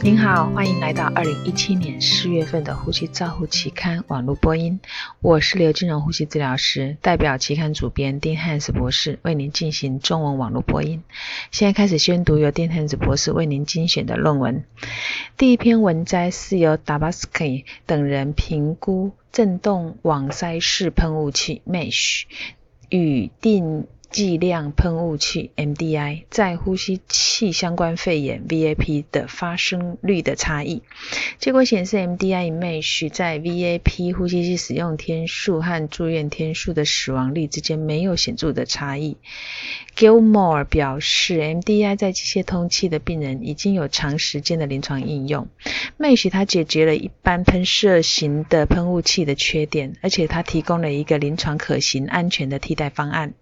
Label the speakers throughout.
Speaker 1: 您好，欢迎来到二零一七年四月份的《呼吸照护期刊》网络播音。我是刘金荣呼吸治疗师，代表期刊主编丁汉斯博士为您进行中文网络播音。现在开始宣读由丁汉斯博士为您精选的论文。第一篇文摘是由 Dabaski 等人评估振动网塞式喷雾器 Mesh 与定。剂量喷雾器 MDI 在呼吸器相关肺炎 VAP 的发生率的差异。结果显示，MDI Mesh 在 VAP 呼吸器使用天数和住院天数的死亡率之间没有显著的差异。Gilmore 表示，MDI 在机械通气的病人已经有长时间的临床应用。Mesh 它解决了一般喷射型的喷雾器的缺点，而且它提供了一个临床可行、安全的替代方案。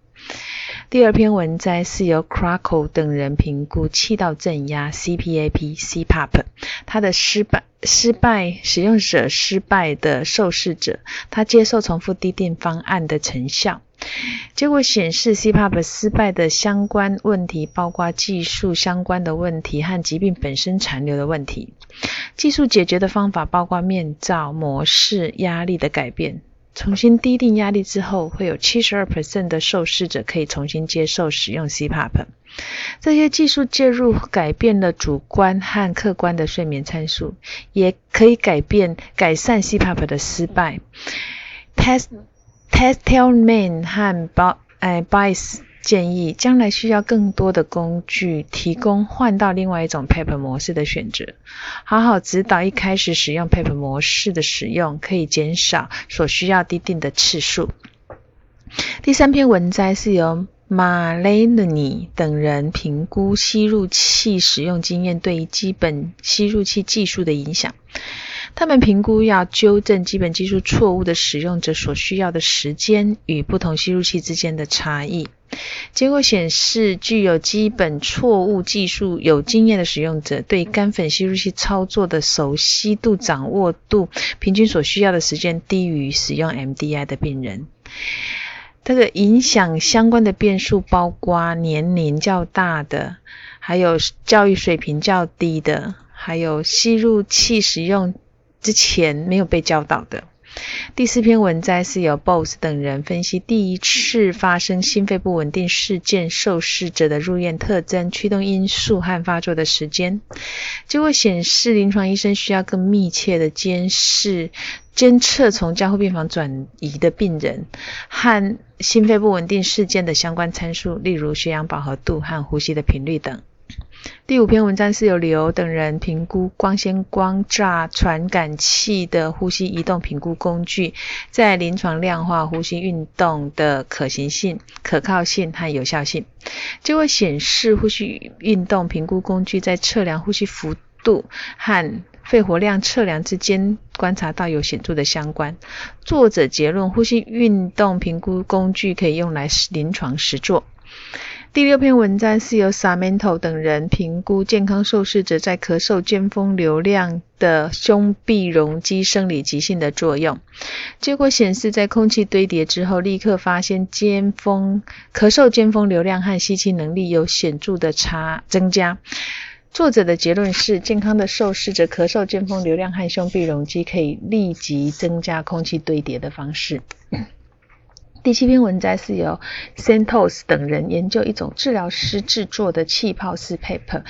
Speaker 1: 第二篇文摘是由 Krakow 等人评估气道正压 CPAP CPAP，它的失败失败使用者失败的受试者，他接受重复滴定方案的成效。结果显示 CPAP 失败的相关问题包括技术相关的问题和疾病本身残留的问题。技术解决的方法包括面罩模式、压力的改变。重新低定压力之后，会有七十二 percent 的受试者可以重新接受使用 CPAP。这些技术介入改变了主观和客观的睡眠参数，也可以改变改善 CPAP 的失败。Test Testelman 和 b 哎 Bias。建议将来需要更多的工具，提供换到另外一种 PAP 模式的选择。好好指导一开始使用 PAP 模式的使用，可以减少所需要滴定的次数。第三篇文摘是由马雷尼等人评估吸入器使用经验对于基本吸入器技术的影响。他们评估要纠正基本技术错误的使用者所需要的时间与不同吸入器之间的差异。结果显示，具有基本错误技术有经验的使用者，对干粉吸入器操作的熟悉度、掌握度，平均所需要的时间低于使用 MDI 的病人。这个影响相关的变数包括年龄较大的，还有教育水平较低的，还有吸入器使用。之前没有被教导的。第四篇文摘是由 BOSS 等人分析第一次发生心肺不稳定事件受试者的入院特征、驱动因素和发作的时间。结果显示，临床医生需要更密切的监视、监测从加护病房转移的病人和心肺不稳定事件的相关参数，例如血氧饱和度和呼吸的频率等。第五篇文章是由刘等人评估光纤光栅传感器的呼吸移动评估工具在临床量化呼吸运动的可行性、可靠性和有效性。结果显示，呼吸运动评估工具在测量呼吸幅度和肺活量测量之间观察到有显著的相关。作者结论：呼吸运动评估工具可以用来临床实作。第六篇文章是由 Samento 等人评估健康受试者在咳嗽尖峰流量的胸壁容积生理极性的作用。结果显示，在空气堆叠之后，立刻发现尖峰咳嗽尖峰流量和吸气能力有显著的差增加。作者的结论是，健康的受试者咳嗽尖峰流量和胸壁容积可以立即增加空气堆叠的方式。第七篇文摘是由 Santos 等人研究一种治疗师制作的气泡式 paper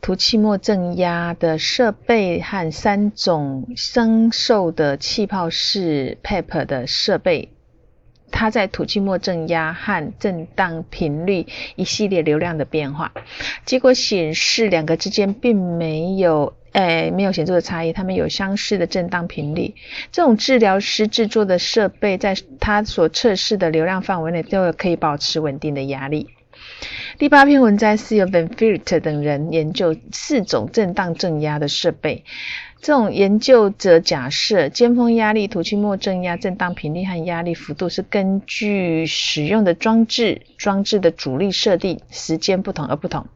Speaker 1: 吐气末正压的设备和三种生锈的气泡式 paper 的设备，它在吐气末正压和震荡频率一系列流量的变化，结果显示两个之间并没有。诶，没有显著的差异，它们有相似的震荡频率。这种治疗师制作的设备，在它所测试的流量范围内，都可以保持稳定的压力。第八篇文摘是由 Van Fleet 等人研究四种震荡正压的设备。这种研究者假设，尖峰压力、吐气末正压、震荡频率和压力幅度是根据使用的装置、装置的阻力设定、时间不同而不同。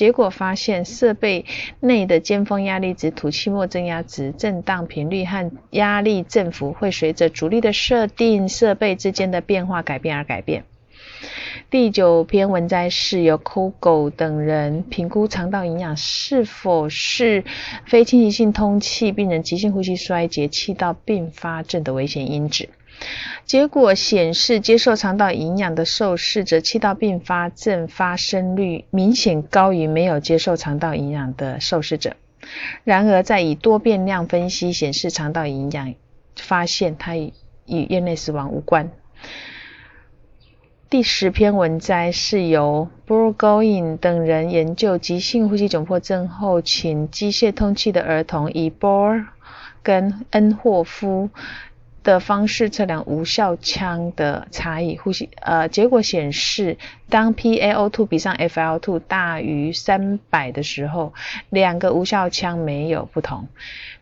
Speaker 1: 结果发现，设备内的尖峰压力值、吐气末增压值、震荡频率和压力振幅会随着阻力的设定、设备之间的变化改变而改变。第九篇文摘是由 Kogo 等人评估肠道营养是否是非侵袭性通气病人急性呼吸衰竭、气道并发症的危险因子。结果显示，接受肠道营养的受试者气道并发症发生率明显高于没有接受肠道营养的受试者。然而，在以多变量分析显示肠道营养，发现它与院内死亡无关。第十篇文摘是由 b r o g o i n 等人研究急性呼吸窘迫症候群机械通气的儿童，以 Bohr 跟恩霍夫的方式测量无效腔的差异呼吸。呃，结果显示，当 PaO2 比上 FiO2 大于三百的时候，两个无效腔没有不同。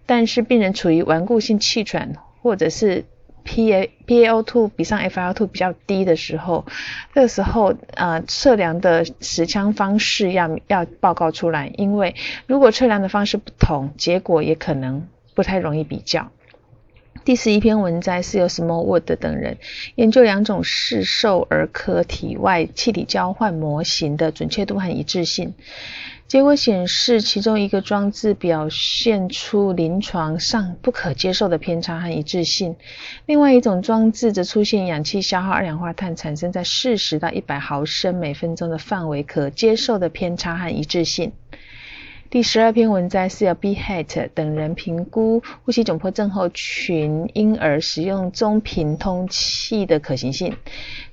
Speaker 1: 但是病人处于顽固性气喘，或者是 PaPaO2 比上 F L two 比较低的时候，这个时候呃测量的实腔方式要要报告出来，因为如果测量的方式不同，结果也可能不太容易比较。第十一篇文摘是由 Smallwood 等人研究两种市售儿科体外气体交换模型的准确度和一致性。结果显示，其中一个装置表现出临床上不可接受的偏差和一致性，另外一种装置则出现氧气消耗二氧化碳产生在四十到一百毫升每分钟的范围可接受的偏差和一致性。第十二篇文摘是由 B. Hat 等人评估呼吸窘迫症候群婴儿使用中频通气的可行性。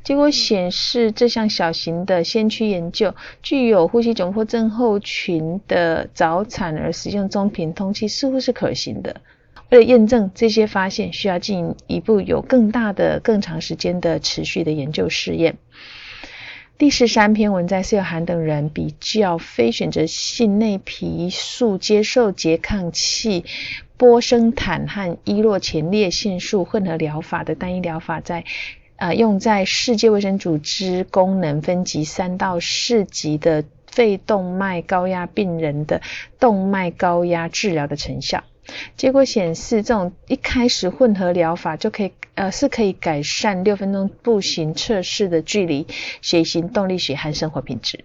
Speaker 1: 结果显示，这项小型的先驱研究具有呼吸窘迫症候群的早产儿使用中频通气似乎是可行的。为了验证这些发现，需要进一步有更大的、更长时间的持续的研究试验。第十三篇文摘是由韩等人比较非选择性内皮素接受拮抗器、波生坦和伊洛前列腺素混合疗法的单一疗法，在呃用在世界卫生组织功能分级三到四级的肺动脉高压病人的动脉高压治疗的成效。结果显示，这种一开始混合疗法就可以，呃，是可以改善六分钟步行测试的距离、血型动力学和生活品质。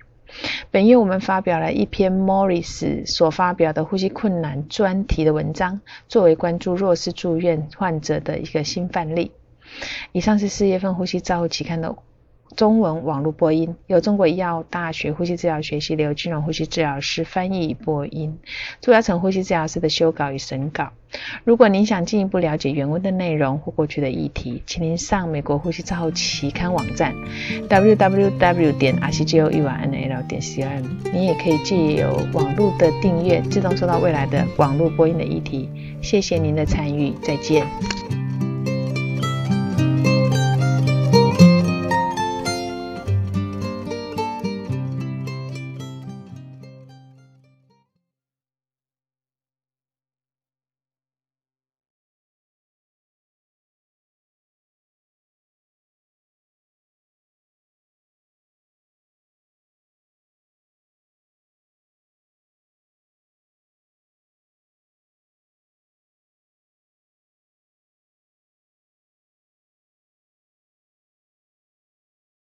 Speaker 1: 本月我们发表了一篇 Morris 所发表的呼吸困难专题的文章，作为关注弱势住院患者的一个新范例。以上是四月份呼吸照护期刊的。中文网络播音由中国医药大学呼吸治疗学系刘金荣呼吸治疗师翻译播音，朱嘉诚呼吸治疗师的修稿与审稿。如果您想进一步了解原文的内容或过去的议题，请您上美国呼吸照护期刊网站 www 点 rcgoyunl 点 com。您也可以借由网络的订阅，自动收到未来的网络播音的议题。谢谢您的参与，再见。